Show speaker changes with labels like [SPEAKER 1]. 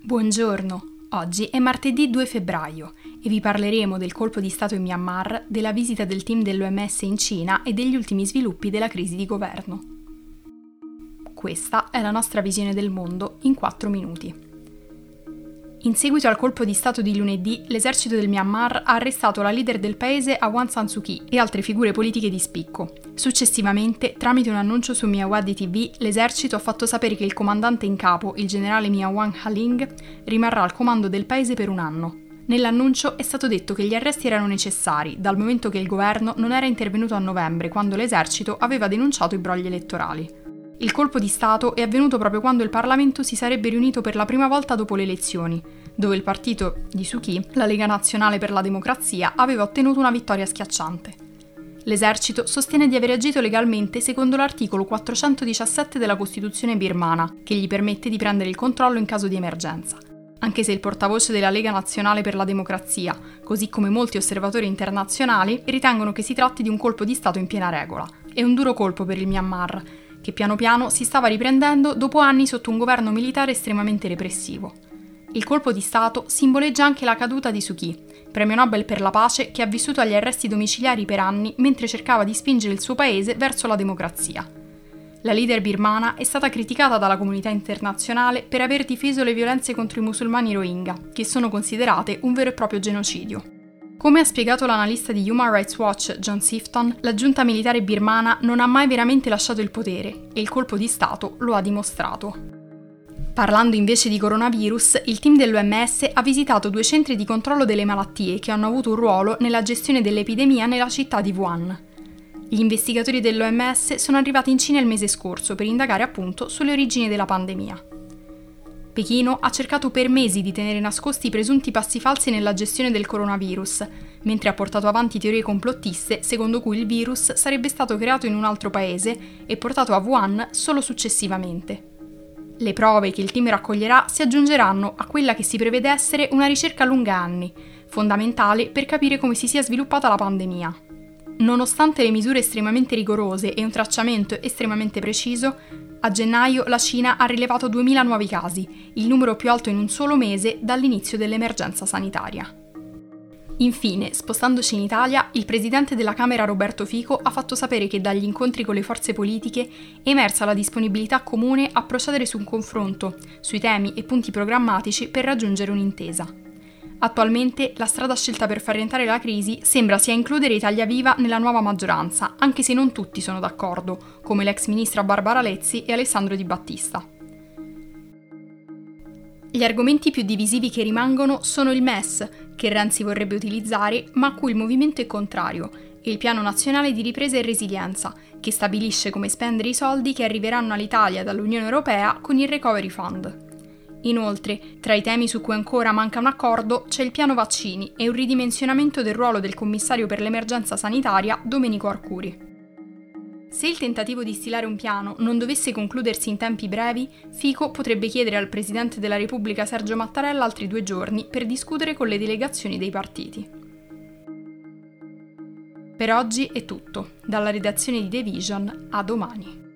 [SPEAKER 1] Buongiorno, oggi è martedì 2 febbraio e vi parleremo del colpo di Stato in Myanmar, della visita del team dell'OMS in Cina e degli ultimi sviluppi della crisi di governo. Questa è la nostra visione del mondo in 4 minuti. In seguito al colpo di Stato di lunedì, l'esercito del Myanmar ha arrestato la leader del paese Aung San Suu Kyi e altre figure politiche di spicco. Successivamente, tramite un annuncio su Myawaddi TV, l'esercito ha fatto sapere che il comandante in capo, il generale Myawang Haling, rimarrà al comando del paese per un anno. Nell'annuncio è stato detto che gli arresti erano necessari, dal momento che il governo non era intervenuto a novembre, quando l'esercito aveva denunciato i brogli elettorali. Il colpo di Stato è avvenuto proprio quando il Parlamento si sarebbe riunito per la prima volta dopo le elezioni, dove il partito di Suki, la Lega Nazionale per la Democrazia, aveva ottenuto una vittoria schiacciante. L'esercito sostiene di aver agito legalmente secondo l'articolo 417 della Costituzione birmana, che gli permette di prendere il controllo in caso di emergenza. Anche se il portavoce della Lega Nazionale per la Democrazia, così come molti osservatori internazionali, ritengono che si tratti di un colpo di Stato in piena regola. È un duro colpo per il Myanmar, che piano piano si stava riprendendo dopo anni sotto un governo militare estremamente repressivo. Il colpo di Stato simboleggia anche la caduta di Suki, premio Nobel per la pace che ha vissuto agli arresti domiciliari per anni mentre cercava di spingere il suo paese verso la democrazia. La leader birmana è stata criticata dalla comunità internazionale per aver difeso le violenze contro i musulmani Rohingya, che sono considerate un vero e proprio genocidio. Come ha spiegato l'analista di Human Rights Watch John Sifton, la giunta militare birmana non ha mai veramente lasciato il potere e il colpo di Stato lo ha dimostrato. Parlando invece di coronavirus, il team dell'OMS ha visitato due centri di controllo delle malattie che hanno avuto un ruolo nella gestione dell'epidemia nella città di Wuhan. Gli investigatori dell'OMS sono arrivati in Cina il mese scorso per indagare appunto sulle origini della pandemia. Pechino ha cercato per mesi di tenere nascosti i presunti passi falsi nella gestione del coronavirus, mentre ha portato avanti teorie complottiste secondo cui il virus sarebbe stato creato in un altro paese e portato a Wuhan solo successivamente. Le prove che il team raccoglierà si aggiungeranno a quella che si prevede essere una ricerca lunga anni, fondamentale per capire come si sia sviluppata la pandemia. Nonostante le misure estremamente rigorose e un tracciamento estremamente preciso, a gennaio la Cina ha rilevato 2.000 nuovi casi, il numero più alto in un solo mese dall'inizio dell'emergenza sanitaria. Infine, spostandoci in Italia, il presidente della Camera Roberto Fico ha fatto sapere che dagli incontri con le forze politiche è emersa la disponibilità comune a procedere su un confronto sui temi e punti programmatici per raggiungere un'intesa. Attualmente la strada scelta per far rientrare la crisi sembra sia includere Italia Viva nella nuova maggioranza, anche se non tutti sono d'accordo, come l'ex ministra Barbara Lezzi e Alessandro Di Battista. Gli argomenti più divisivi che rimangono sono il MES, che Renzi vorrebbe utilizzare, ma a cui il movimento è contrario, e il Piano Nazionale di Ripresa e Resilienza, che stabilisce come spendere i soldi che arriveranno all'Italia dall'Unione Europea con il Recovery Fund. Inoltre, tra i temi su cui ancora manca un accordo c'è il piano vaccini e un ridimensionamento del ruolo del commissario per l'emergenza sanitaria Domenico Arcuri. Se il tentativo di stilare un piano non dovesse concludersi in tempi brevi, Fico potrebbe chiedere al Presidente della Repubblica Sergio Mattarella altri due giorni per discutere con le delegazioni dei partiti. Per oggi è tutto, dalla redazione di The Vision a domani.